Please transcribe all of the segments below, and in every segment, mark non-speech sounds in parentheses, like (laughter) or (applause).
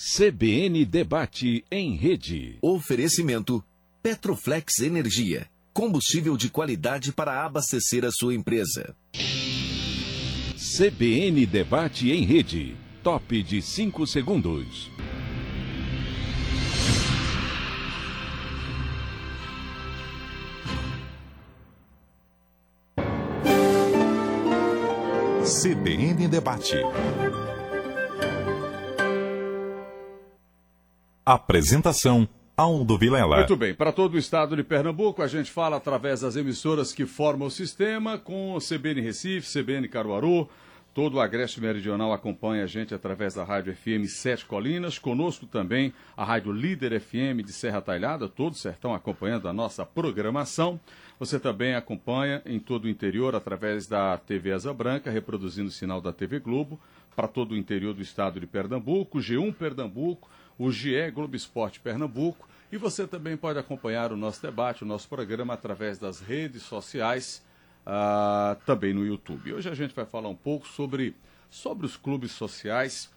CBN Debate em Rede. Oferecimento Petroflex Energia. Combustível de qualidade para abastecer a sua empresa. CBN Debate em Rede. Top de 5 segundos. CBN Debate. Apresentação Aldo Vilela. Muito bem, para todo o estado de Pernambuco, a gente fala através das emissoras que formam o sistema, com CBN Recife, CBN Caruaru, todo o Agreste Meridional acompanha a gente através da Rádio FM Sete Colinas, conosco também a Rádio Líder FM de Serra Talhada, todo o sertão acompanhando a nossa programação. Você também acompanha em todo o interior através da TV Asa Branca, reproduzindo o sinal da TV Globo, para todo o interior do estado de Pernambuco, G1 Pernambuco, o GE Globo Esporte Pernambuco, e você também pode acompanhar o nosso debate, o nosso programa através das redes sociais, uh, também no YouTube. Hoje a gente vai falar um pouco sobre, sobre os clubes sociais,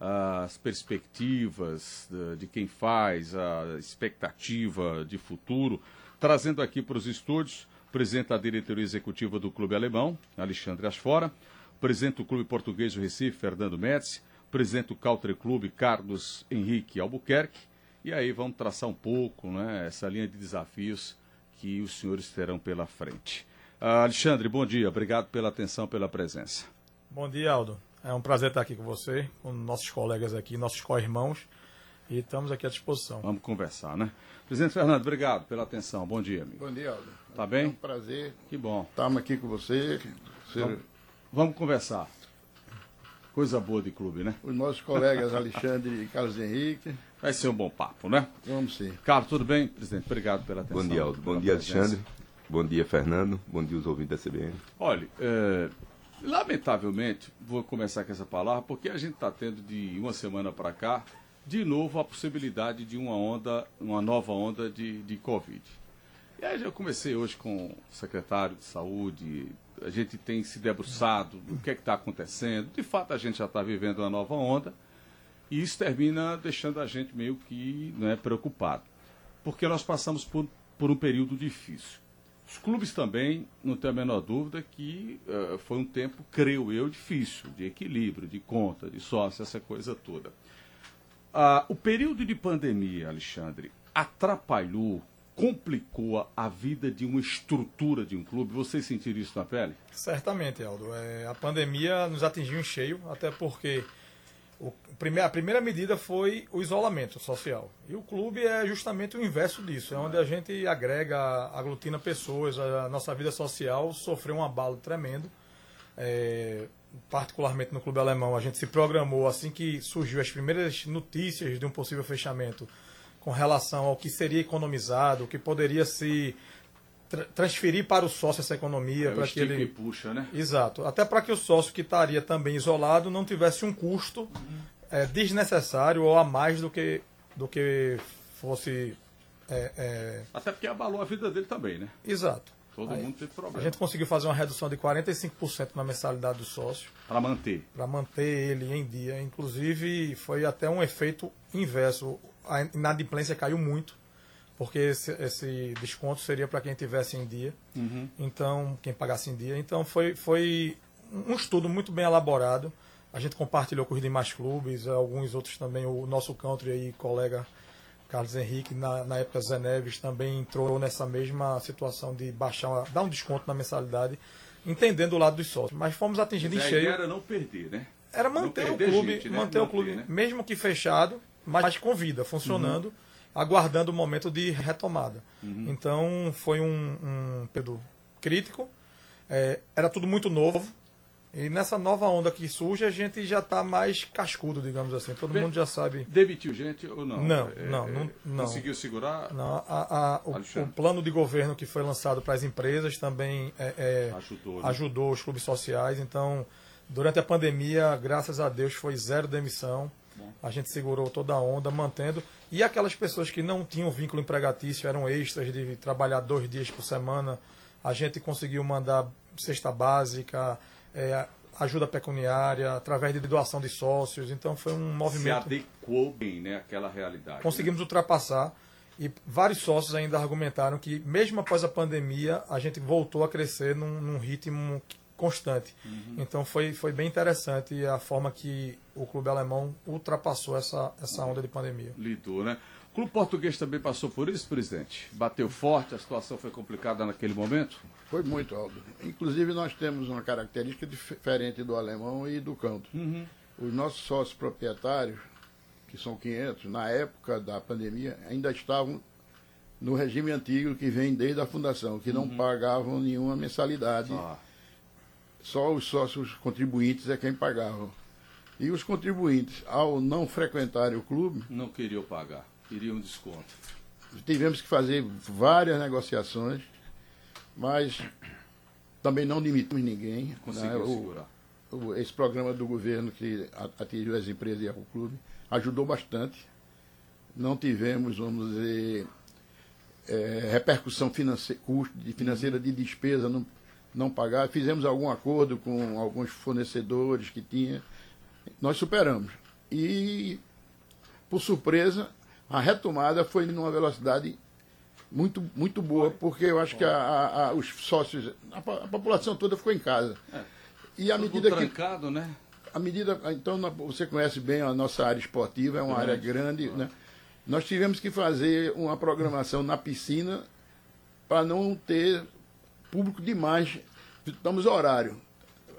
uh, as perspectivas de, de quem faz, a expectativa de futuro, trazendo aqui para os estúdios presidente da diretoria executiva do Clube Alemão, Alexandre Asfora, presidente do Clube Português do Recife, Fernando Médici, presidente do Country Clube, Carlos Henrique Albuquerque, e aí vamos traçar um pouco né, essa linha de desafios que os senhores terão pela frente. Uh, Alexandre, bom dia, obrigado pela atenção, pela presença. Bom dia, Aldo. É um prazer estar aqui com você, com nossos colegas aqui, nossos co-irmãos, e estamos aqui à disposição. Vamos conversar, né? Presidente Fernando, obrigado pela atenção. Bom dia, amigo. Bom dia, Aldo. Tá bem? É um prazer. Que bom. Estamos aqui com você. você... Vamos, vamos, conversar. Coisa boa de clube, né? Os nossos colegas Alexandre e Carlos Henrique. Vai ser um bom papo, né? Vamos sim. Carlos, tudo bem? Presidente, obrigado pela atenção. Bom dia, Aldo. Bom dia, presença. Alexandre. Bom dia, Fernando. Bom dia, os ouvintes da CBN. Olha, é, lamentavelmente, vou começar com essa palavra, porque a gente está tendo de uma semana para cá de novo a possibilidade de uma onda, uma nova onda de, de Covid. E aí eu comecei hoje com o secretário de saúde, a gente tem se debruçado o que é está acontecendo. De fato, a gente já está vivendo uma nova onda e isso termina deixando a gente meio que né, preocupado. Porque nós passamos por, por um período difícil. Os clubes também, não tenho a menor dúvida que uh, foi um tempo, creio eu, difícil, de equilíbrio, de conta, de sócio, essa coisa toda. Ah, o período de pandemia, Alexandre, atrapalhou, complicou a vida de uma estrutura de um clube? Vocês sentiram isso na pele? Certamente, Aldo. É, a pandemia nos atingiu em cheio, até porque o, a primeira medida foi o isolamento social. E o clube é justamente o inverso disso. É onde a gente agrega, aglutina pessoas. A nossa vida social sofreu um abalo tremendo. É, particularmente no clube alemão, a gente se programou assim que surgiu as primeiras notícias de um possível fechamento com relação ao que seria economizado, o que poderia se tra transferir para o sócio essa economia, é para que ele puxa, né? Exato, até para que o sócio que estaria também isolado não tivesse um custo uhum. é, desnecessário ou a mais do que do que fosse é, até porque abalou a vida dele também, né? Exato. Todo Aí, mundo teve problema. A gente conseguiu fazer uma redução de 45% na mensalidade do sócio. Para manter. Para manter ele em dia. Inclusive, foi até um efeito inverso. A inadimplência caiu muito, porque esse, esse desconto seria para quem tivesse em dia. Uhum. Então, quem pagasse em dia. Então, foi, foi um estudo muito bem elaborado. A gente compartilhou com os demais clubes, alguns outros também. O nosso country aí, colega Carlos Henrique, na, na época Zé Neves, também entrou nessa mesma situação de baixar, dar um desconto na mensalidade, entendendo o lado dos sócios. Mas fomos atingidos em cheio. era não perder, né? Era manter o clube, gente, né? manter o clube, né? mesmo que fechado, mas com vida, funcionando, uhum. aguardando o momento de retomada. Uhum. Então foi um, um período crítico. É, era tudo muito novo, e nessa nova onda que surge, a gente já está mais cascudo, digamos assim. Todo Bem, mundo já sabe. Demitiu gente ou não? Não, é, não, não, não, Conseguiu segurar? Não, a, a, o, o, plano de governo que foi lançado para as empresas também é, é, ajudou, né? ajudou os clubes sociais. Então, durante a pandemia, graças a Deus, foi zero demissão. Bom. A gente segurou toda a onda, mantendo. E aquelas pessoas que não tinham vínculo empregatício, eram extras de trabalhar dois dias por semana, a gente conseguiu mandar cesta básica é, ajuda pecuniária, através de doação de sócios. Então foi um Se movimento. adequou bem, né? Àquela realidade. Conseguimos ultrapassar e vários sócios ainda argumentaram que, mesmo após a pandemia, a gente voltou a crescer num, num ritmo constante. Então foi, foi bem interessante a forma que o clube alemão ultrapassou essa, essa onda de pandemia. Lidou, né? O clube português também passou por isso, presidente? Bateu forte, a situação foi complicada naquele momento? Foi muito alto. Inclusive, nós temos uma característica diferente do alemão e do canto. Os nossos sócios proprietários, que são 500, na época da pandemia, ainda estavam no regime antigo que vem desde a fundação, que não pagavam nenhuma mensalidade. Ah, Só os sócios contribuintes é quem pagavam. E os contribuintes, ao não frequentarem o clube, não queriam pagar, queriam um desconto. tivemos que fazer várias negociações, mas também não demitimos ninguém. Conseguiu né? Segurar. o- esse programa do governo que atingiu as empresas e o clube ajudou bastante. Não tivemos, vamos dizer, eh, repercussão financeira, custo de financeira de despesa não, não pagar. Fizemos algum acordo com alguns fornecedores que tinha. Nós superamos. E, por surpresa, a retomada foi numa velocidade muito, muito boa, porque eu acho que a- a- a- os sócios, a, a população toda ficou em casa. E à medida que trancado, né? à medida, então você conhece bem a nossa área esportiva, é uma área grande, né? Nós tivemos que fazer uma programação na piscina para não ter público demais. Estamos horário.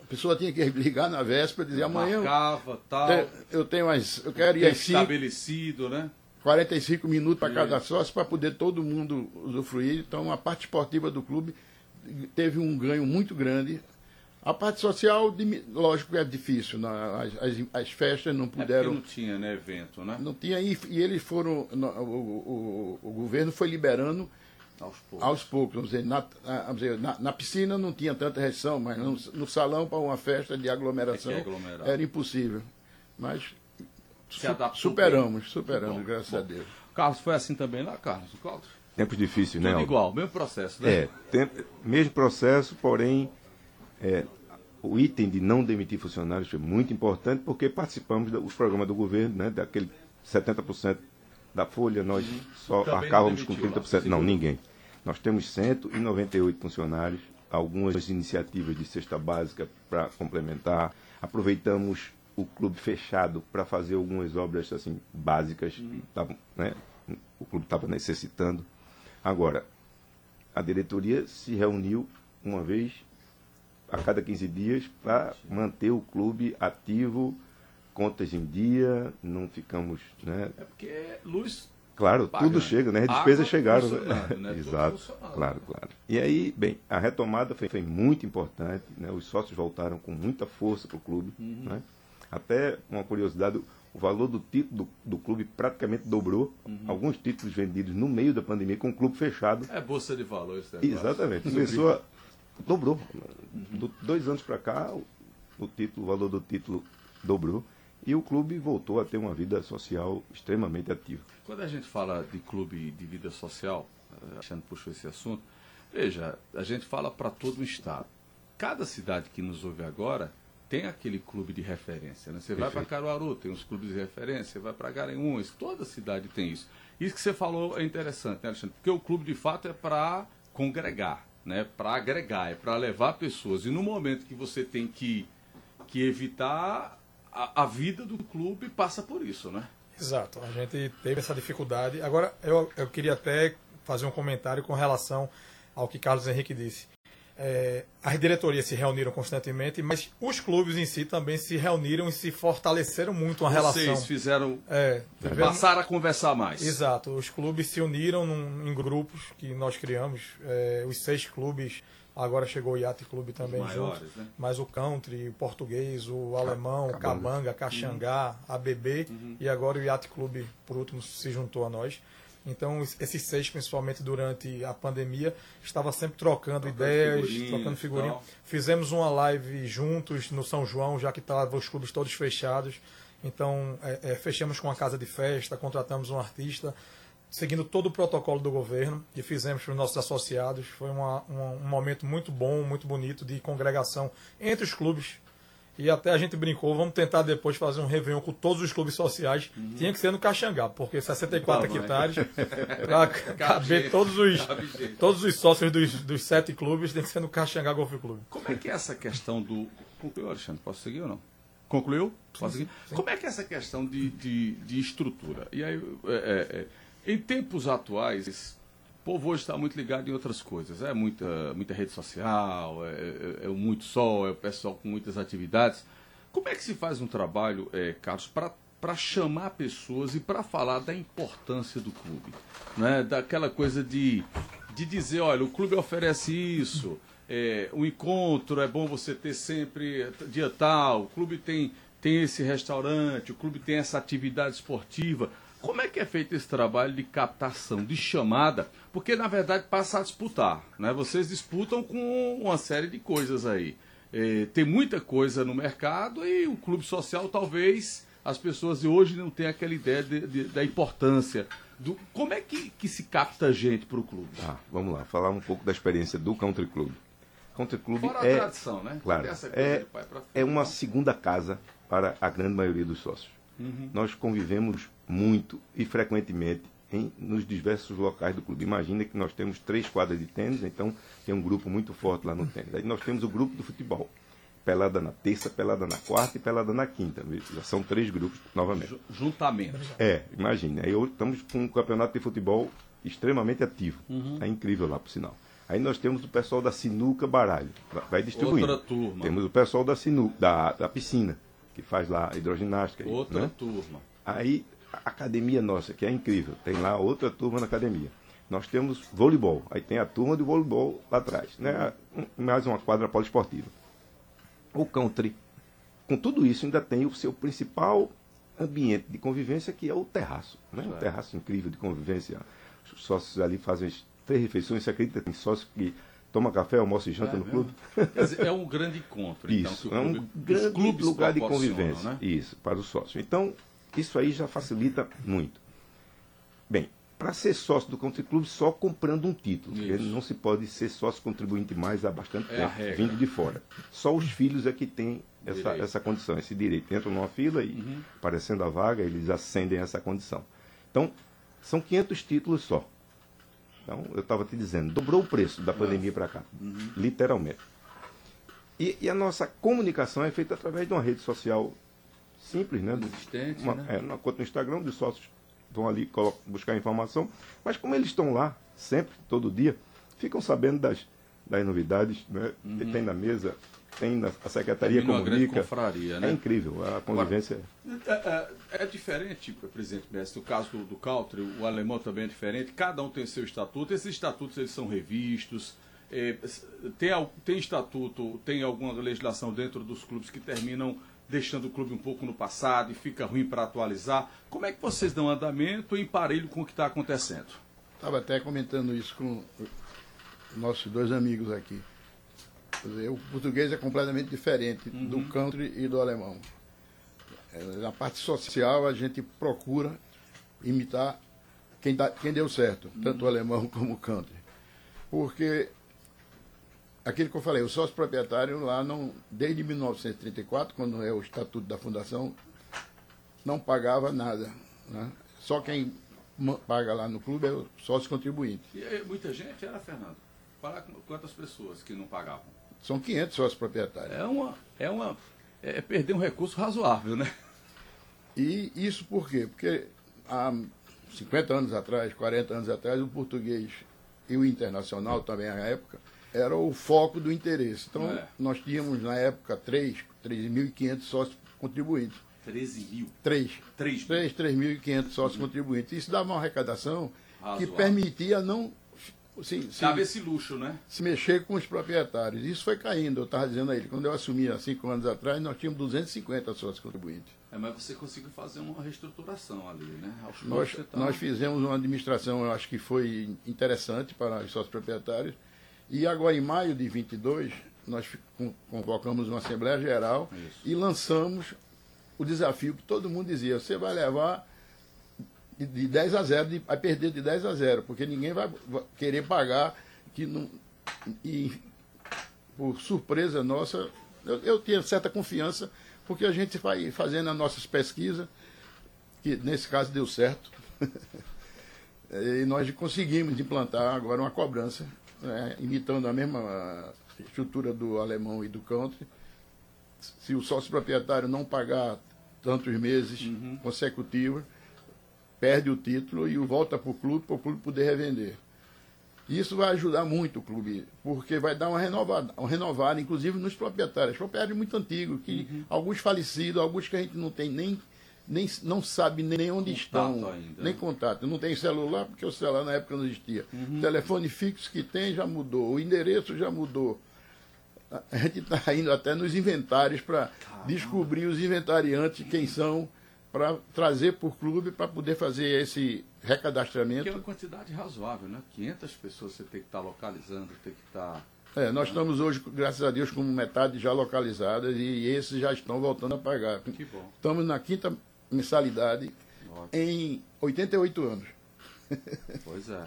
A pessoa tinha que ligar na véspera e dizer amanhã Marcava, tal. eu- tenho as, eu quero ir às 5, estabelecido, né? 45 minutos para cada sócio para poder todo mundo usufruir. Então a parte esportiva do clube teve um ganho muito grande. A parte social, lógico que é difícil. na- As, as- as festas não É puderam. não tinha, né, evento, né? não tinha e, e eles foram. O, o- o governo foi liberando Aos poucos. aos poucos. Vamos dizer, na, vamos dizer, na, na piscina não tinha tanta restrição, mas no, no salão para uma festa de aglomeração É é era impossível. Mas Se adaptou superamos, bem. superamos, Bom, graças bom. a Deus. Carlos, foi assim também lá, Carlos? Carlos? Tempos difíceis, né? Tudo igual, mesmo processo, né? É, tem- mesmo processo, porém, é, o item de não demitir funcionários foi muito importante porque participamos dos programas do governo, né? Daquele 70% da folha, nós só. Também não arcávamos com demitiu lá, 30%. Não, ninguém. Nós temos 198 funcionários, algumas iniciativas de cesta básica para complementar. Aproveitamos o clube fechado para fazer algumas obras assim básicas que tavam, né, o clube estava necessitando. Agora, a diretoria se reuniu uma vez a cada 15 dias para manter o clube ativo, contas em dia, não ficamos, né? É porque luz Claro, Paga, tudo né? chega, né? As despesas chegaram. né? Tudo Exato. Claro, claro. E aí, bem, a retomada foi, foi muito importante, né? Os sócios voltaram com muita força para o clube, Uhum. né? Até uma curiosidade, o valor do título do, do clube praticamente dobrou. Uhum. Alguns títulos vendidos no meio da pandemia com o clube fechado. é bolsa de valores. negócio. Exatamente. A... Dobrou. Do, dois anos para cá, o, o título, o valor do título dobrou. E o clube voltou a ter uma vida social extremamente ativa. Quando a gente fala de clube de vida social, eh, Alexandre puxou esse assunto, veja, a gente fala para todo o estado. Cada cidade que nos ouve agora tem aquele clube de referência. Né? Você vai para Caruaru, tem os clubes de referência, você vai para Garanhuns, toda cidade tem isso. Isso que você falou é interessante, né, Alexandre? Porque o clube de fato é para congregar, né? para agregar, é para levar pessoas. E no momento que você tem que, que evitar, a, a vida do clube passa por isso, né? Exato, a gente teve essa dificuldade. Agora, eu, eu queria até fazer um comentário com relação ao que Carlos Henrique disse. É, as diretorias se reuniram constantemente, mas os clubes em si também se reuniram e se fortaleceram muito Vocês relação. fizeram É, tivemos- Passaram a conversar mais. Exato, os clubes se uniram num- em grupos que nós criamos. é, os seis clubes, agora chegou o Yacht Clube também maiores, junto. né? Mas o country, o português, o alemão, o cabanga, caxangá, Uhum. ABB e agora o Yacht Clube, por último, se juntou a nós. Então, es- esses seis, principalmente durante a pandemia, estava sempre trocando, ideias, figurinhas trocando figurinha. tal. Fizemos uma live juntos no São João, já que estavam os clubes todos fechados. Então, é, é, fechamos com a casa de festa, contratamos um artista, seguindo todo o protocolo do governo e fizemos para os nossos associados. Foi uma- uma- um momento muito bom, muito bonito de congregação entre os clubes. E até a gente brincou, vamos tentar depois fazer um Réveillon com todos os clubes sociais. Uhum. Tinha que ser no Caxangá, porque 64 Tá bom, hectares, (laughs) para caber todos os, cabe todos os sócios dos, dos sete clubes, tem que ser no Caxangá Golf Clube. Como é que é essa questão do. Concluiu, Alexandre? Posso seguir ou não? Concluiu? Posso seguir? Como é que é essa questão de, de, de estrutura? E aí, é, é, é, em tempos atuais, povo hoje está muito ligado em outras coisas. É muita, muita rede social, é, é- é muito sol, é o pessoal com muitas atividades. Como é que se faz um trabalho, é, Carlos, para chamar pessoas e para falar da importância do clube? Né? Daquela coisa de, de dizer, olha, o clube oferece isso, é, o encontro é bom você ter sempre dia tal, o clube tem, tem esse restaurante, o clube tem essa atividade esportiva. Como é que é feito esse trabalho de captação, de chamada? Porque, na verdade, passa a disputar. Né? Vocês disputam com uma série de coisas aí. É, tem muita coisa no mercado e o clube social talvez as pessoas de hoje não tenham aquela ideia de- de- da importância. Do, como é que, que se capta gente para o clube? Ah, vamos lá, falar um pouco da experiência do Country Club. Country Club Fora a é, tradição, né? claro, é, é uma né? segunda casa para a grande maioria dos sócios. Uhum. Nós convivemos muito e frequentemente em, nos diversos locais do clube. Imagina que nós temos três quadras de tênis, então tem um grupo muito forte lá no tênis. Aí nós temos o grupo do futebol. Pelada na terça, pelada na quarta e pelada na quinta. Já são três grupos novamente. Ju- Juntamente. É, imagine. Aí hoje estamos com um campeonato de futebol extremamente ativo. É incrível lá, por sinal. Aí nós temos o pessoal da sinuca baralho. Vai- Vai distribuindo. Outra turma. Temos o pessoal da sinuca, da, da piscina, que faz lá hidroginástica. Outra né? turma. Aí a academia nossa, que é incrível, tem lá outra turma na academia. Nós temos voleibol, aí tem a turma de voleibol lá atrás, né? Mais uma quadra poliesportiva. O country, com tudo isso, ainda tem o seu principal ambiente de convivência, que é o terraço. Né? Um terraço incrível de convivência. Os sócios ali fazem três refeições. Você acredita que tem sócio que toma café, almoça e janta no clube? Quer dizer, (laughs) é um grande encontro. então, Isso, que o é um os grande lugar de convivência. Né? Isso, para o sócio. Então, isso aí já facilita muito. Bem, para ser sócio do Country Club, só comprando um título. Não se pode ser sócio contribuinte mais há bastante É tempo, vindo de fora. Só os filhos é que têm essa. Uhum. essa condição, esse direito. Entram numa fila e, aparecendo a vaga, eles ascendem essa condição. Então, são 500 títulos só. Então, eu estava te dizendo, dobrou o preço da pandemia para cá, Uhum. literalmente. E, e a nossa comunicação é feita através de uma rede social simples, né? Existente, uma, né? é, uma conta no Instagram, os sócios vão ali colocam, buscar informação, mas como eles estão lá sempre, todo dia, ficam sabendo das, das novidades, né? Uhum. Tem na mesa, tem na a secretaria comunica. confraria, né? É incrível, a convivência. É, é- é diferente, presidente Mestre, o caso do, do Country, o alemão também é diferente, cada um tem seu estatuto, esses estatutos eles são revistos, é, tem, tem estatuto, tem alguma legislação dentro dos clubes que terminam deixando o clube um pouco no passado e fica ruim para atualizar. Como é que vocês dão andamento em parelho com o que está acontecendo? Estava até comentando isso com nossos dois amigos aqui. Dizer, o português é completamente diferente do country e do alemão. É, Na parte social, a gente procura imitar quem, dá- quem deu certo, tanto o alemão (laughs) como o country. Porque, aquilo que eu falei, o sócio proprietário lá, não, desde 1934, quando é o estatuto da fundação, não pagava nada. né? Só quem paga lá no clube é o sócio contribuinte. E aí, muita gente era, Fernando. Falar com quantas pessoas que não pagavam. São 500 sócios proprietários. É uma. É uma. É perder um recurso razoável, né? E isso por quê? Porque há 50 anos atrás, 40 anos atrás, o português e o internacional também à época era o foco do interesse. Então, É. nós tínhamos na época 3, 3.500 sócios contribuintes. 13 mil. 3. 3 3, 3.500 sócios contribuintes. Isso dava uma arrecadação que Razoável. permitia não se, se, esse luxo, né? se mexer com os proprietários. Isso foi caindo, eu estava dizendo a ele. Quando eu assumi há cinco anos atrás, nós tínhamos 250 sócios contribuintes. É, mas você conseguiu fazer uma reestruturação ali, né? Aos Nós, tá- nós fizemos uma administração, eu acho que foi interessante para os sócios proprietários. E agora, em maio de 22, nós convocamos uma Assembleia Geral Isso. e lançamos o desafio que todo mundo dizia: você vai levar de, de 10 a 0, de- vai perder de 10 a 0, porque ninguém vai, vai querer pagar. que não, E, por surpresa nossa, Eu, eu tinha certa confiança, porque a gente vai fazendo as nossas pesquisas, que nesse caso deu certo. (laughs) e nós conseguimos implantar agora uma cobrança, né, imitando a mesma estrutura do alemão e do country. Se o sócio proprietário não pagar tantos meses Uhum. consecutivos, perde o título e o volta para o clube para o clube poder revender. Isso vai ajudar muito o clube, porque vai dar uma renovada, uma renovada inclusive nos proprietários. Proprietários muito antigos, que Uhum. alguns falecidos, alguns que a gente não tem nem, nem não sabe nem onde Contato estão, ainda, nem né? contato. Não tem celular, porque o celular na época não existia. Uhum. O telefone fixo que tem já mudou, o endereço já mudou. A gente está (laughs) indo até nos inventários para descobrir os inventariantes, quem são, para trazer para o clube para poder fazer esse Que é recadastramento. uma quantidade razoável, né? 500 pessoas você tem que estar localizando, tem que estar... É, nós estamos hoje, graças a Deus, com metade já localizadas e esses já estão voltando a pagar. Que bom. Estamos na quinta mensalidade Ótimo. em 88 anos. Pois é.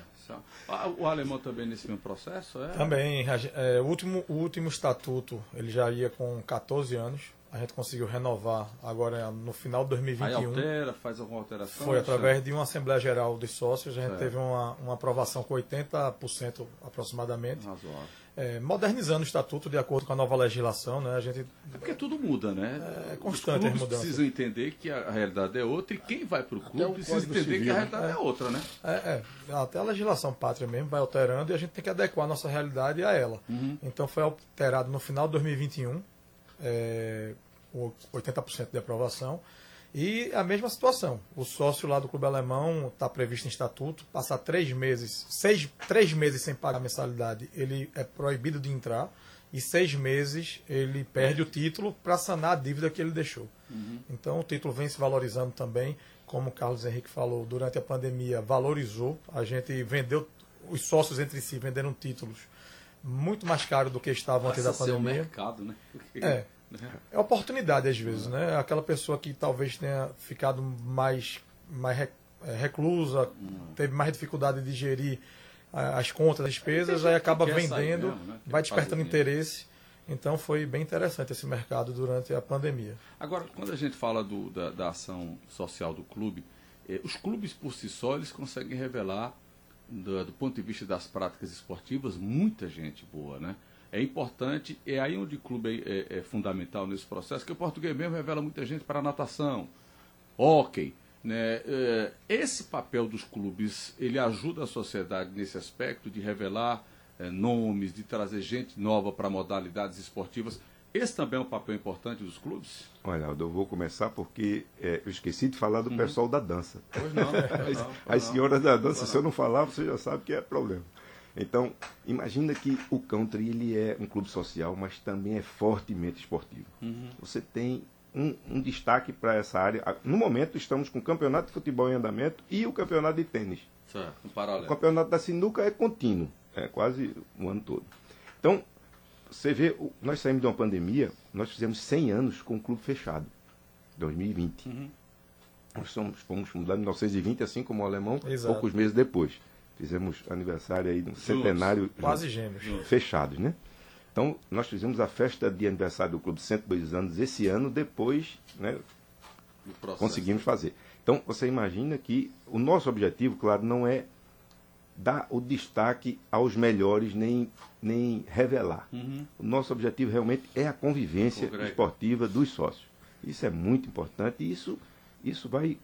Ah, O alemão também nesse mesmo processo, é? Também, é, o, último, o último estatuto, ele já ia com 14 anos. A gente conseguiu renovar agora no final de Aí 2021. altera, faz alguma alteração? Foi através de uma Assembleia Geral dos Sócios, a gente Certo. teve uma, uma aprovação com 80% aproximadamente, Razoável. É, modernizando o estatuto de acordo com a nova legislação. Né? A gente É porque tudo muda, né? É Os constante as clubes precisam entender que a realidade é outra e quem vai para o Até clube precisa entender que Civil, a né? realidade é outra, né? É, é, até a legislação pátria mesmo vai alterando e a gente tem que adequar a nossa realidade a ela. Então foi alterado no final de 2021, é, com 80% de aprovação. E a mesma situação. O sócio lá do Clube Alemão está previsto em estatuto, passar três meses, seis, três meses sem pagar a mensalidade, ele é proibido de entrar. E seis meses ele perde o título para sanar a dívida que ele deixou. Então o título vem se valorizando também, como o Carlos Henrique falou, durante a pandemia valorizou. A gente vendeu, os sócios entre si venderam títulos muito mais caros do que estavam antes da Passa a ser um pandemia. mercado, né? É. É oportunidade às vezes, né? Aquela pessoa que talvez tenha ficado mais, mais eh, reclusa, teve mais dificuldade de gerir as contas, as despesas, aí acaba vendendo, mesmo, né? Vai despertando interesse. Então foi bem interessante esse mercado durante a pandemia. Agora, quando a gente fala do- da, da ação social do clube, eh, os clubes por si só eles conseguem revelar, do, do ponto de vista das práticas esportivas, muita gente boa, né? É importante, é aí onde o clube é, é- é fundamental nesse processo, que o português mesmo revela muita gente para a natação, hóquei, né? Eh, Esse papel dos clubes, ele ajuda a sociedade nesse aspecto de revelar eh, nomes, de trazer gente nova para modalidades esportivas. Esse também é um papel importante dos clubes? Olha, Aldo, eu vou começar porque é, eu esqueci de falar do pessoal da dança. Pois não. pois (laughs) As, não, pois as não. senhoras da dança, se eu não falar, você já sabe que é problema. Então, imagina que o country ele é um clube social, mas também é fortemente esportivo. Você tem um, um destaque para essa área. Ah, No momento, estamos com o campeonato de futebol em andamento e o campeonato de tênis. Certo, um O campeonato da sinuca é contínuo, é quase o ano todo. Então, você vê, nós saímos de uma pandemia, nós fizemos 100 anos com o clube fechado, 2020. Nós somos, fomos fundados em 1920, assim como o alemão, Exato. poucos meses depois. Fizemos aniversário aí no centenário Quase gêmeos. fechados, né? Então, nós fizemos a festa de aniversário do clube 102 anos esse ano, depois, né, conseguimos fazer. Então, você imagina que o nosso objetivo, claro, não é dar o destaque aos melhores, nem, nem revelar. O nosso objetivo realmente é a convivência esportiva dos sócios. Isso é muito importante e isso, isso vai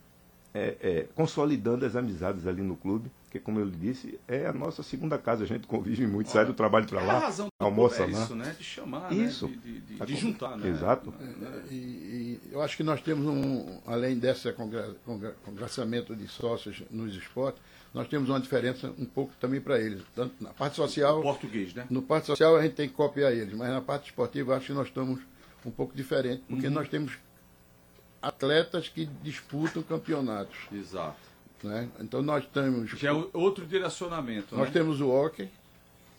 é, é, consolidando as amizades ali no clube, que, como eu lhe disse, é a nossa segunda casa. A gente convive muito, sai do trabalho para É a lá, razão do almoça clube é lá. isso, né? De chamar, Isso. né? De, de- de- de juntar, né? Exato. E, e eu acho que nós temos, um, além desse congra- congra- congraçamento de sócios nos esportes, nós temos uma diferença um pouco também para eles. Tanto na parte social, Português, né? no parte social a gente tem que copiar eles, mas na parte esportiva acho que nós estamos um pouco diferentes, porque Uhum. nós temos atletas que disputam campeonatos. Exato. Né? Então nós temos, Já é outro direcionamento, nós né? temos o hockey,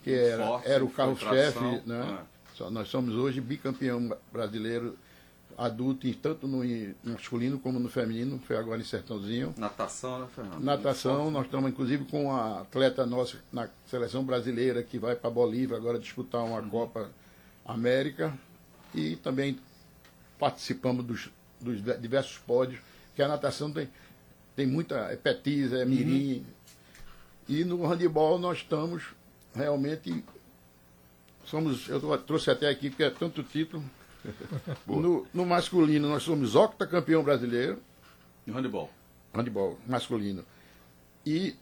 que era, Forte, era o carro-chefe, né? é. Nós somos hoje bicampeão brasileiro adulto, tanto no in- masculino como no feminino, foi agora em Sertãozinho. Natação, né, Fernando? Natação, nós estamos inclusive com a atleta nossa na seleção brasileira que vai para Bolívia agora disputar uma Copa América. e também participamos dos, dos diversos pódios, que a natação tem, tem muita, é petis, é mirim. Uhum. E no handebol nós estamos realmente, somos, eu trouxe até aqui, porque é tanto título. (laughs) no, no masculino nós somos octacampeão brasileiro. No handebol? Handebol, masculino. E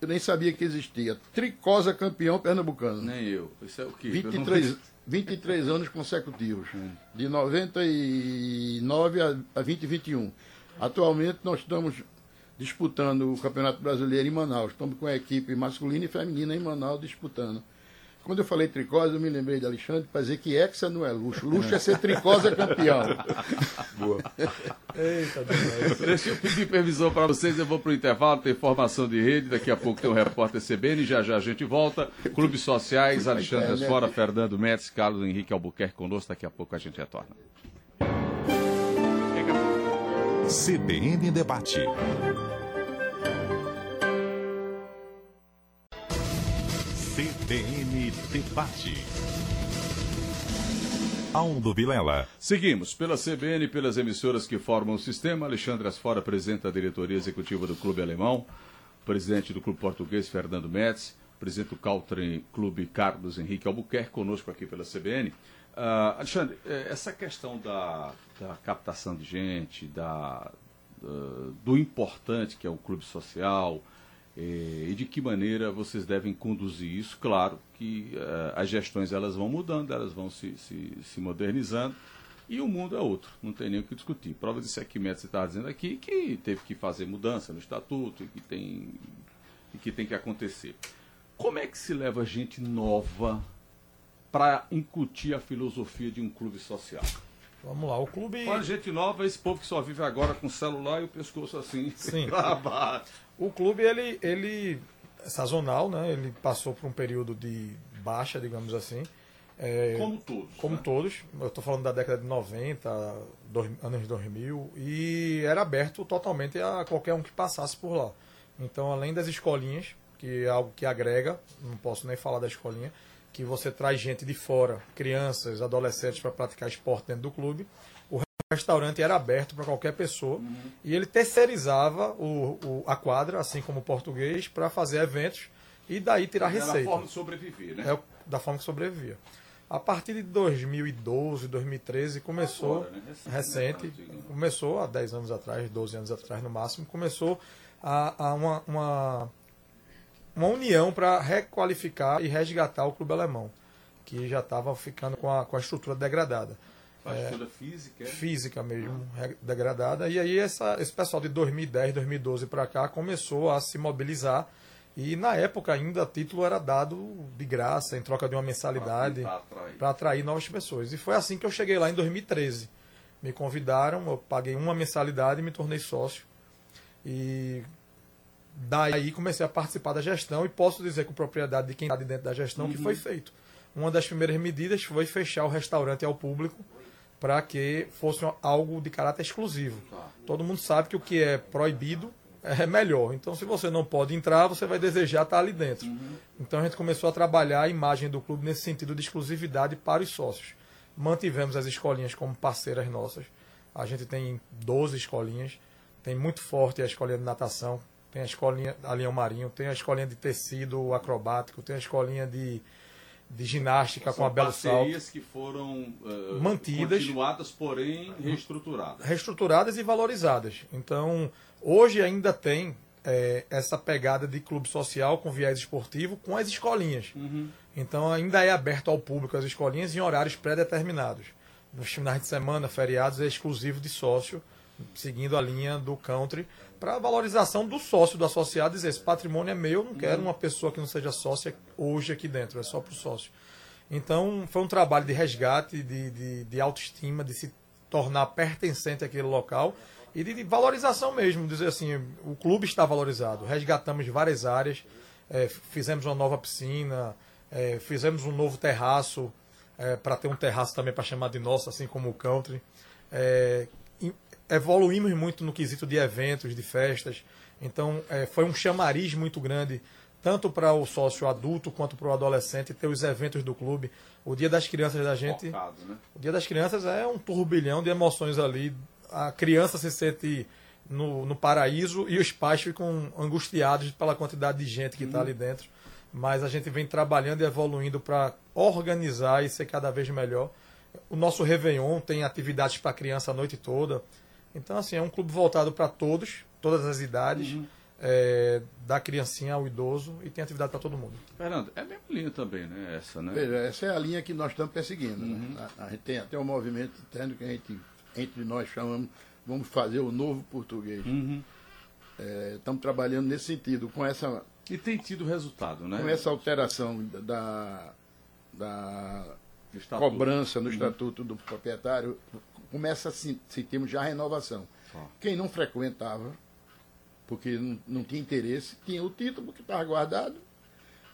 eu nem sabia que existia. Tricosa campeão pernambucano. Nem eu. Isso é o quê? 23, 23 anos consecutivos. Hum. De 99 a, a 2021. Atualmente nós estamos disputando o Campeonato Brasileiro em Manaus. Estamos com a equipe masculina e feminina em Manaus disputando. Quando eu falei tricosa, eu me lembrei de Alexandre para dizer que hexa não é luxo. Luxo é ser tricosa campeão. (laughs) Boa. Eita. Deixa eu pedir permissão para vocês. Eu vou para o intervalo, tem formação de rede. Daqui a pouco tem o um repórter CBN. Já já a gente volta. Clubes Sociais, Alexandre Esfora, Fernando Metz, Carlos Henrique Albuquerque conosco. Daqui a pouco a gente retorna. CBN Debate. CBN Debate. Aldo Vilela. Seguimos pela CBN pelas emissoras que formam o sistema. Alexandre Asfora, presidente da diretoria executiva do Clube Alemão, presidente do Clube Português, Fernando Metz, presidente do Caltrim Clube, Carlos Henrique Albuquerque, conosco aqui pela CBN. Uh, ah, Alexandre, eh, essa questão da, da captação de gente, da, uh, do importante que é o clube social, e de que maneira vocês devem conduzir isso. Claro que uh, as gestões elas vão mudando, elas vão se, se, se, modernizando e o mundo é outro, não tem nem o que discutir. Prova disso é que Médici está dizendo aqui que teve que fazer mudança no estatuto e que tem, e que, tem que acontecer. Como é que se leva gente nova para incutir a filosofia de um clube social? Vamos lá, o clube. Para gente nova, esse povo que só vive agora com celular e o pescoço assim. Sim. (laughs) o clube, ele, ele é sazonal, né? Ele passou por um período de baixa, digamos assim. É, como todos. Como né? todos. Eu estou falando da década de 90, dois, anos 2000. E era aberto totalmente a qualquer um que passasse por lá. Então, além das escolinhas, que é algo que agrega, não posso nem falar da escolinha que você traz gente de fora, crianças, adolescentes, para praticar esporte dentro do clube. O restaurante era aberto para qualquer pessoa uhum. e ele terceirizava o, o, a quadra, assim como o português, para fazer eventos e daí tirar receita. Da forma de sobreviver, né? É da forma que sobrevivia. A partir de 2012, 2013 começou Agora, né? recente, recente né? começou há 10 anos atrás, 12 anos atrás no máximo, começou a, a uma, uma uma união para requalificar e resgatar o clube alemão, que já estava ficando com a, com a estrutura degradada. Estrutura é, física? É? Física mesmo, ah. degradada. E aí essa, esse pessoal de 2010, 2012 para cá começou a se mobilizar. E na época ainda o título era dado de graça, em troca de uma mensalidade, para atrair. atrair novas pessoas. E foi assim que eu cheguei lá em 2013. Me convidaram, eu paguei uma mensalidade e me tornei sócio. E Daí comecei a participar da gestão e posso dizer com propriedade de quem está dentro da gestão uhum. que foi feito. Uma das primeiras medidas foi fechar o restaurante ao público para que fosse algo de caráter exclusivo. Todo mundo sabe que o que é proibido é melhor. Então, se você não pode entrar, você vai desejar estar ali dentro. Uhum. Então, a gente começou a trabalhar a imagem do clube nesse sentido de exclusividade para os sócios. Mantivemos as escolinhas como parceiras nossas. A gente tem 12 escolinhas. Tem muito forte a escolinha de natação, tem a escolinha a Leão Marinho, tem a escolinha de tecido acrobático, tem a escolinha de, de ginástica São com a Belo Salto. que foram uh, mantidas, continuadas, porém reestruturadas. Reestruturadas e valorizadas. Então, hoje ainda tem é, essa pegada de clube social com viés esportivo com as escolinhas. Uhum. Então, ainda é aberto ao público as escolinhas em horários pré-determinados. Nos finais de semana, feriados, é exclusivo de sócio, seguindo a linha do country para valorização do sócio, do associado, dizer: esse patrimônio é meu, não quero uma pessoa que não seja sócia hoje aqui dentro, é só para o sócio. Então, foi um trabalho de resgate, de, de, de, autoestima, de se tornar pertencente àquele local e de, de, valorização mesmo. Dizer assim: o clube está valorizado. Resgatamos várias áreas, é, fizemos uma nova piscina, é, fizemos um novo terraço, é, para ter um terraço também para chamar de nosso, assim como o country. É, evoluímos muito no quesito de eventos, de festas. Então, é, foi um chamariz muito grande tanto para o sócio adulto quanto para o adolescente, ter os eventos do clube. O Dia das Crianças da gente. Focado, né? O Dia das Crianças é um turbilhão de emoções ali. A criança se sente no, no paraíso e os pais ficam angustiados pela quantidade de gente que está ali dentro. Mas a gente vem trabalhando e evoluindo para organizar e ser cada vez melhor. O nosso Réveillon tem atividades para criança a noite toda. Então, assim, é um clube voltado para todos, todas as idades, é, da criancinha ao idoso, e tem atividade para todo mundo. Fernando, é a mesma linha também, né? Essa, né? Veja, essa é a linha que nós estamos perseguindo. né? A, a gente tem até um movimento interno que a gente, entre nós, chamamos, vamos fazer o novo português. Uhum. É, estamos trabalhando nesse sentido, com essa, E tem tido resultado, né? com essa alteração da, da. Uhum. cobrança no estatuto do proprietário, começa a se- sentirmos já a renovação. Quem não frequentava, porque não, não tinha interesse, tinha o título que estava guardado,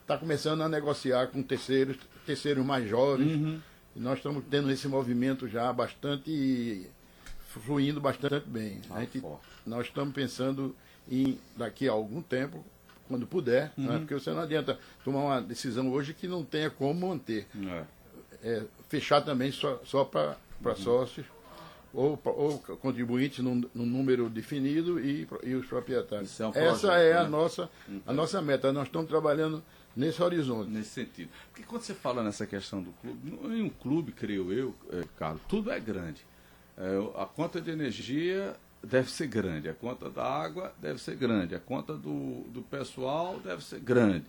está começando a negociar com terceiros, terceiros mais jovens. Uhum. E nós estamos tendo esse movimento já bastante fluindo bastante bem. Ah, A gente- nós estamos pensando em daqui a algum tempo, quando puder, Uhum. né? porque você não adianta tomar uma decisão hoje que não tenha como manter É. é, fechar também só, só para Uhum. sócios ou, ou contribuintes num, num número definido e, e os proprietários. É um Essa projeto, é né? a, nossa, a nossa meta. Nós estamos trabalhando nesse horizonte. nesse sentido. Porque quando você fala nessa questão do clube, em um clube, creio eu, é, Carlos, tudo é grande. É, a conta de energia deve ser grande, a conta da água deve ser grande, a conta do, do pessoal deve ser grande.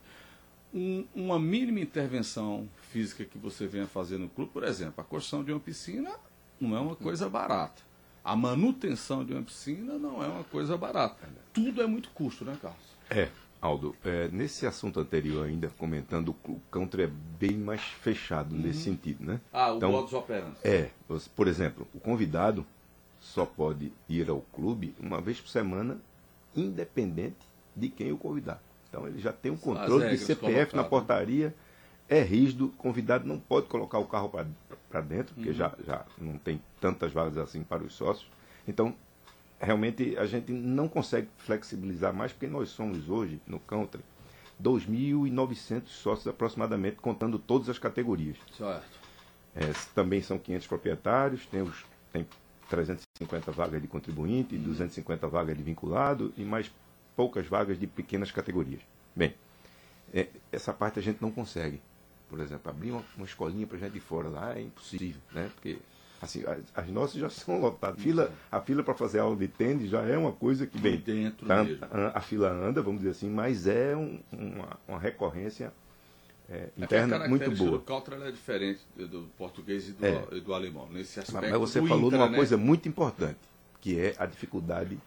Um- uma mínima intervenção física que você venha fazer no clube, por exemplo, a construção de uma piscina não é uma coisa barata. A manutenção de uma piscina não é uma coisa barata. Tudo é muito custo, né, Carlos? É, Aldo, é, nesse assunto anterior ainda, comentando, o country é bem mais fechado nesse sentido, né? Ah, o Então, modus operandi. É, por exemplo, o convidado só pode ir ao clube uma vez por semana, independente de quem o convidar. Então ele já tem um controle de regras CPF na colocadas. portaria, é rígido, o convidado não pode colocar o carro para dentro, porque já, já não tem tantas vagas assim para os sócios. Então, realmente a gente não consegue flexibilizar mais, porque nós somos hoje, no country, 2.900 sócios aproximadamente, contando todas as categorias. Certo. É, também são 500 proprietários, tem, os, tem 350 vagas de contribuinte, 250 vagas de vinculado e mais poucas vagas de pequenas categorias. Bem, é, essa parte a gente não consegue. Por exemplo, abrir uma, uma escolinha para gente de fora lá é impossível, né? Porque assim, as, as nossas já (laughs) são lotadas. Fila, a fila para fazer aula de tênis já é uma coisa que bem dentro tá- a, a fila anda, vamos dizer assim, mas é um- uma, uma recorrência é, É interna muito característica boa. do Country ela é diferente do português e do, É. e do alemão. Nesse aspecto. Mas você do falou de uma né? coisa muito importante, que é a dificuldade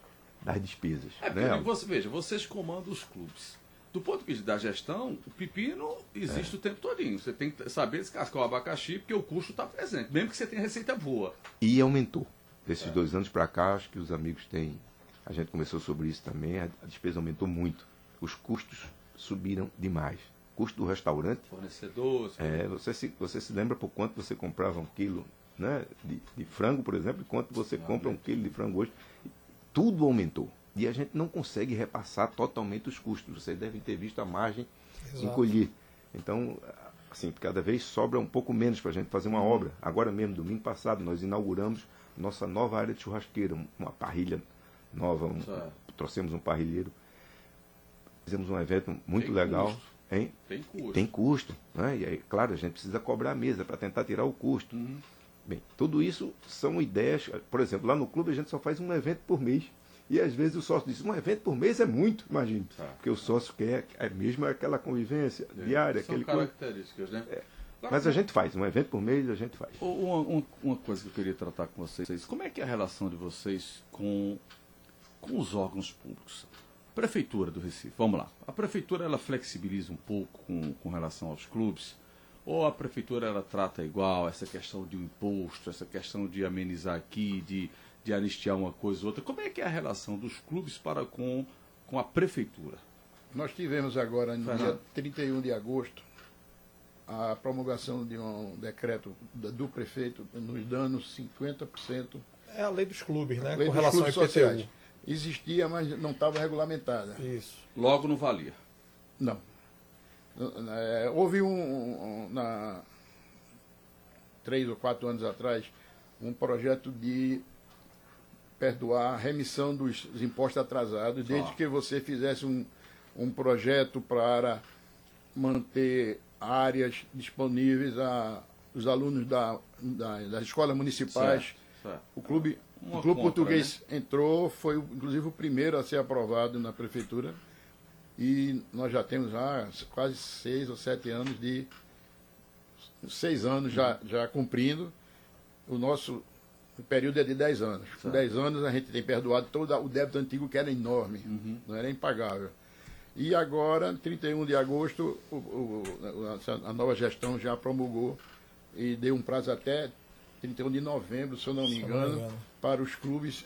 das despesas. É, né, você, veja, vocês comandam os clubes. Do ponto de vista da gestão, o pepino existe o tempo todinho. Você tem que saber descascar o abacaxi, porque o custo está presente, mesmo que você tenha receita boa. E aumentou. Desses dois anos para cá, acho que os amigos têm. A gente começou sobre isso também, a despesa aumentou muito. Os custos subiram demais. Custo do restaurante, Fornecedores. é, você, se, você se lembra por quanto você comprava um quilo né, de, de frango, por exemplo, e quanto você compra um quilo de frango hoje. Tudo aumentou. E a gente não consegue repassar totalmente os custos. Vocês devem ter visto a margem Exato. encolher. Então, assim, cada vez sobra um pouco menos para a gente fazer uma obra. Agora mesmo, domingo passado, nós inauguramos nossa nova área de churrasqueira, uma parrilha nova, um, Certo. trouxemos um parrilheiro, fizemos um evento muito Tem legal. custo. Hein? Tem custo. Tem custo. Né? E aí, claro, a gente precisa cobrar a mesa para tentar tirar o custo. Uhum. Bem, tudo isso são ideias. Por exemplo, lá no clube a gente só faz um evento por mês. E às vezes o sócio diz, um evento por mês é muito, imagine. Tá. Porque o sócio quer é mesmo aquela convivência diária, São aquele características, né? Agora, Mas a gente faz, um evento por mês a gente faz. Uma, uma- uma coisa que eu queria tratar com vocês, como é que é a relação de vocês com, com os órgãos públicos? Prefeitura do Recife, vamos lá. A prefeitura ela flexibiliza um pouco com, com relação aos clubes? Ou a prefeitura ela trata igual essa questão de um imposto, essa questão de amenizar aqui, de, de anistiar uma coisa ou outra? Como é que é a relação dos clubes para com, com a prefeitura? Nós tivemos agora, no Fernando. dia 31 de agosto, a promulgação de um decreto do prefeito nos dando 50% É a lei dos clubes, né? lei com dos relação ao sociais. Existia, mas não estava regulamentada. Isso. Logo não valia. Não. É, houve um, um, na três ou quatro anos atrás um projeto de perdoar a remissão dos impostos atrasados, desde que você fizesse um, um projeto para manter áreas disponíveis a os alunos da, da, das escolas municipais. Certo, certo. O clube, o clube compra, português né? entrou, foi inclusive o primeiro a ser aprovado na prefeitura. E nós já temos já quase seis ou sete anos de. seis anos já, já cumprindo. O nosso período é de dez anos. Com dez anos a gente tem perdoado todo o débito antigo que era enorme, uhum. não era impagável. E agora, 31 de agosto, o, o, a, nova gestão já promulgou e deu um prazo até 31 de novembro, se eu não me engano, não me engano. para os clubes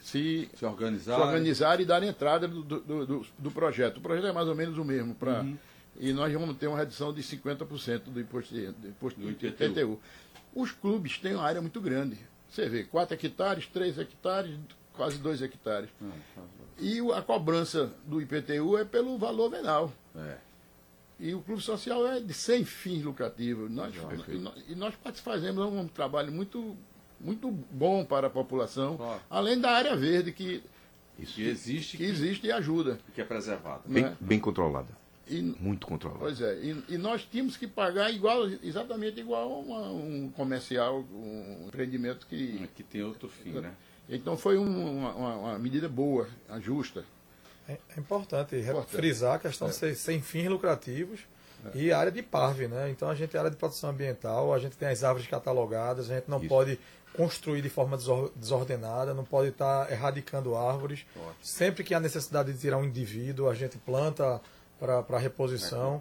se, se, organizar. se organizar e dar entrada do, do, do, do, projeto. O projeto é mais ou menos o mesmo. Pra, uhum. E nós vamos ter uma redução de 50% do imposto, do imposto do. IPTU. Os clubes têm uma área muito grande. Você vê, 4 hectares, 3 hectares, quase 2 hectares. Ah, e a cobrança do IPTU é pelo valor venal. É. E o Clube Social é de sem fins lucrativos. Nós, e, nós, e nós fazemos um trabalho muito, muito bom para a população, claro. além da área verde que, Isso que existe, que, que, existe e ajuda. Que é preservada. Bem, é? bem controlada. E, muito controlada. Pois é, e, e, nós tínhamos que pagar igual, exatamente igual a uma, um comercial, um empreendimento que. Que tem outro fim, né? Então foi um, uma, uma, medida boa, justa. É, é importante, importante, frisar a questão é. de ser sem fins lucrativos é. e área de PARV, né? Então a gente tem área de proteção ambiental, a gente tem as árvores catalogadas, a gente não Isso. pode construir de forma desordenada, não pode estar erradicando árvores. Ótimo. Sempre que há necessidade de tirar um indivíduo, a gente planta para reposição.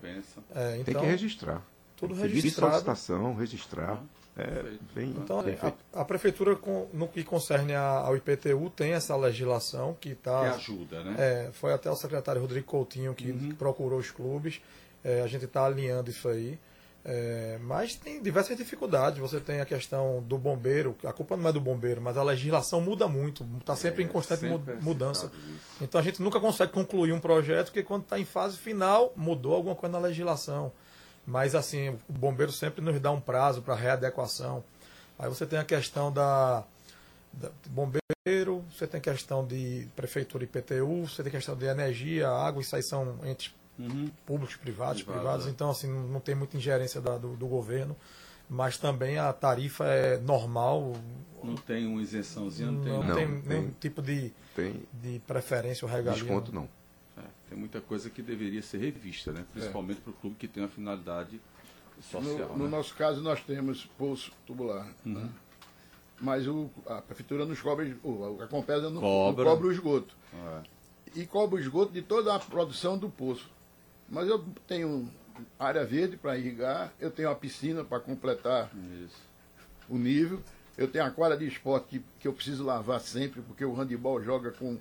É, então, tem que registrar. Tudo registrado. solicitação, registrar. É, bem, então, a, a, prefeitura, com, no que concerne a, ao IPTU, tem essa legislação que está. Que ajuda, né? É, foi até o secretário Rodrigo Coutinho que uhum. procurou os clubes. É, a gente está alinhando isso aí. É, mas tem diversas dificuldades. Você tem a questão do bombeiro, a culpa não é do bombeiro, mas a legislação muda muito, está sempre é, em constante sempre mudança. Então a gente nunca consegue concluir um projeto, porque quando está em fase final, mudou alguma coisa na legislação. Mas assim, o bombeiro sempre nos dá um prazo para readequação. Aí você tem a questão da, da bombeiro, você tem a questão de prefeitura e IPTU, você tem a questão de energia, água, isso aí são entes uhum. públicos, privados, Privado, privados, é. então assim, não tem muita ingerência da, do, do, governo. Mas também a tarifa é normal. Não tem uma isençãozinha, não, não tem, não, tem nenhum tipo de, tem de preferência ou regalia. Desconto não. Tem muita coisa que deveria ser revista, né? principalmente é. para o clube que tem uma finalidade social. No, no né? nosso caso, nós temos poço tubular. Uhum. Né? Mas o, a prefeitura nos cobra, a Compesa não cobra. cobra o esgoto. É. E cobra o esgoto de toda a produção do poço. Mas eu tenho área verde para irrigar, eu tenho a piscina para completar Isso. o nível, eu tenho a quadra de esporte que, que eu preciso lavar sempre, porque o handebol joga com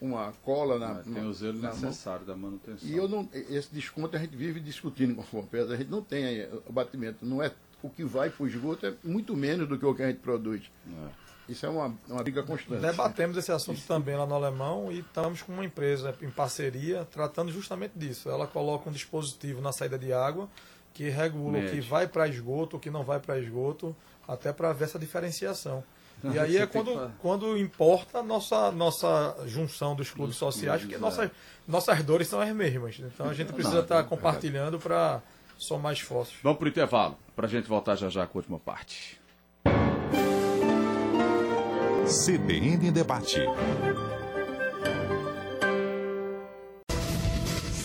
uma cola na. tem o zelo necessário mão. da manutenção. E eu não, esse desconto a gente vive discutindo com a Fompesa, a gente não tem o batimento, não é o que vai para o esgoto é muito menos do que o que a gente produz. É. Isso é uma, uma briga constante. Debatemos esse assunto Isso. também lá no Alemão e estamos com uma empresa em parceria tratando justamente disso. Ela coloca um dispositivo na saída de água que regula o que vai para esgoto, o que não vai para esgoto, até para ver essa diferenciação. E aí é quando, quando importa a nossa, nossa junção dos clubes sociais, porque nossas, nossas dores são as mesmas. Então a gente precisa estar tá compartilhando para somar esforços. Vamos para o intervalo, para a gente voltar já já com a última parte. CBN Debate.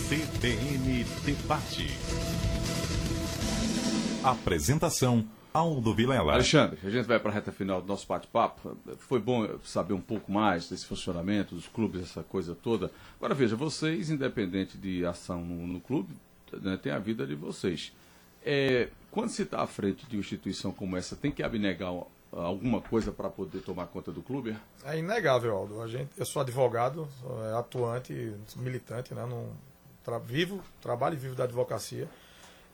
CBN Debate. Apresentação Aldo Vilela. Alexandre, a gente vai para a reta final do nosso bate-papo. Foi bom saber um pouco mais desse funcionamento dos clubes, essa coisa toda. Agora veja, vocês, independente de ação no, no clube, né, tem a vida de vocês. É, quando se está à frente de uma instituição como essa, tem que abnegar alguma coisa para poder tomar conta do clube? É inegável, Aldo. A gente, eu sou advogado, sou é, atuante, militante, né, num, tra, vivo, trabalho e vivo da advocacia.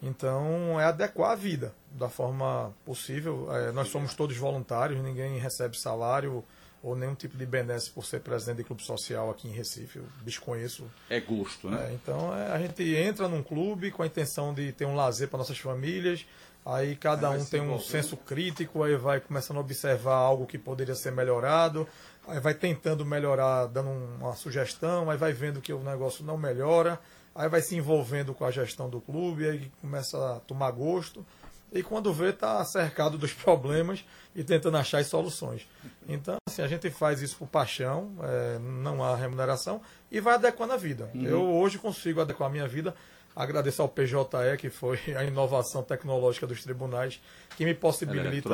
Então, é adequar a vida da forma possível. É, nós somos todos voluntários, ninguém recebe salário. ou nenhum tipo de benesse por ser presidente de clube social aqui em Recife. Eu desconheço. É gosto, né? É, então é, a gente entra num clube com a intenção de ter um lazer para nossas famílias. Aí cada um tem um senso crítico, aí vai começando a observar algo que poderia ser melhorado, aí vai tentando melhorar, dando uma sugestão, aí vai vendo que o negócio não melhora, aí vai se envolvendo com a gestão do clube, aí começa a tomar gosto e quando vê está cercado dos (laughs) problemas e tentando achar as soluções. Então, assim, a gente faz isso por paixão, é, não há remuneração e vai adequando a vida. Uhum. Eu hoje consigo adequar a minha vida. Agradeço ao PJE, que foi (laughs) a inovação tecnológica dos tribunais, que me possibilita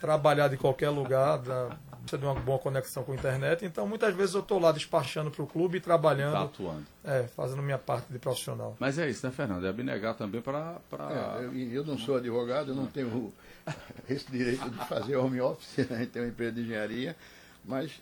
trabalhar de qualquer lugar, da, precisa de uma boa conexão com a internet. Então, muitas vezes eu estou lá despachando para o clube e Tá trabalhando, atuando. é, fazendo minha parte de profissional. Mas é isso, né, Fernando? É abnegar também para. Pra... É, eu, eu não sou advogado, eu não tenho (laughs) esse direito de fazer home office, (laughs) né? a gente tem uma empresa de engenharia, mas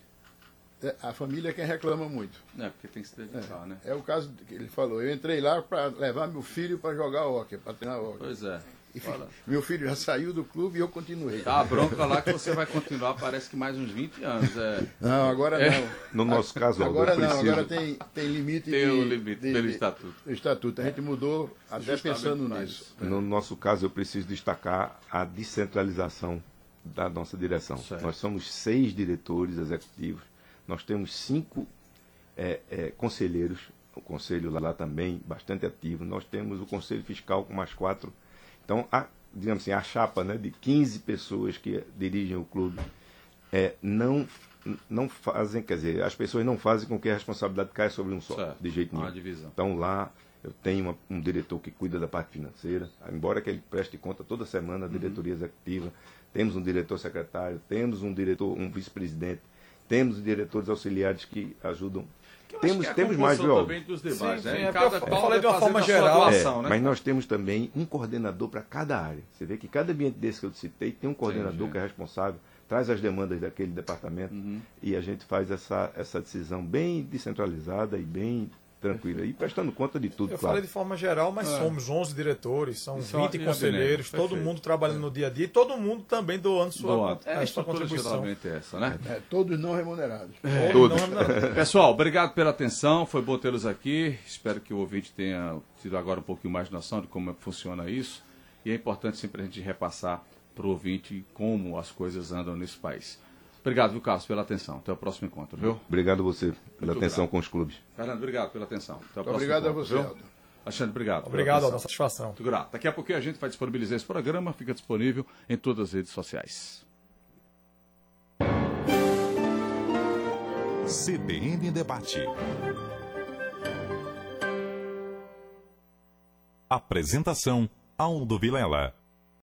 a família é quem reclama muito. É, porque tem que se dedicar, né? É o caso que ele falou. Eu entrei lá para levar meu filho para jogar hockey, para treinar hockey. Pois é. E meu filho já (laughs) saiu do clube e eu continuei. Tá a bronca lá que você vai continuar, parece que mais uns 20 anos. É. Não, agora É. não. No nosso caso, Agora não, preciso... agora tem, tem limite Tem de, o limite de- pelo de- estatuto. do estatuto. A gente mudou até Justamente pensando nisso. No nosso caso, eu preciso destacar a descentralização da nossa direção. Certo. Nós somos seis diretores executivos, nós temos cinco é, é, conselheiros, o conselho lá também bastante ativo, nós temos o conselho fiscal com mais quatro. Então, a, digamos assim, a chapa né, de 15 pessoas que dirigem o clube é, não, não fazem, quer dizer, as pessoas não fazem com que a responsabilidade caia sobre um só, Certo. de jeito nenhum. Então lá eu tenho uma- um diretor que cuida da parte financeira, embora que ele preste conta toda semana à Uhum. diretoria executiva, temos um diretor secretário, temos um diretor, um vice-presidente, temos diretores auxiliares que ajudam. Que Temos, que é a temos mais, viu? também dos debates, Sim, né? sim, é cada porque eu qual falei de vai uma forma geral. doação, É, né? Mas nós temos também um coordenador para cada área. Você vê que cada ambiente desse que eu citei tem um coordenador Entendi. que é responsável, traz as demandas daquele departamento Uhum. e a gente faz essa, essa decisão bem descentralizada e bem tranquila. E prestando conta de tudo, Eu claro. falei de forma geral, mas somos 11 diretores, são é 20 uma- conselheiros, perfeito. todo mundo trabalhando no dia a dia e todo mundo também doando sua, Doado. É, a a sua estrutura contribuição. geralmente é essa, né? É, todos não remunerados. Todos. Não, não, (laughs) Pessoal, obrigado pela atenção. Foi bom tê-los aqui. Espero que o ouvinte tenha tido agora um pouquinho mais de noção de como é que funciona isso. E é importante sempre a gente repassar para o ouvinte como as coisas andam nesse país. Obrigado, viu, Carlos, pela atenção. Até o próximo encontro, viu? Obrigado a você pela Muito atenção grato. com os clubes. Fernando, obrigado pela atenção. Até o próximo Obrigado a encontro, você, viu? Aldo. Alexandre, obrigado. pela Obrigado. Aldo, satisfação. Muito grato. Daqui a pouquinho a gente vai disponibilizar esse programa, fica disponível em todas as redes sociais. CBN Debate. Apresentação: Aldo Vilela.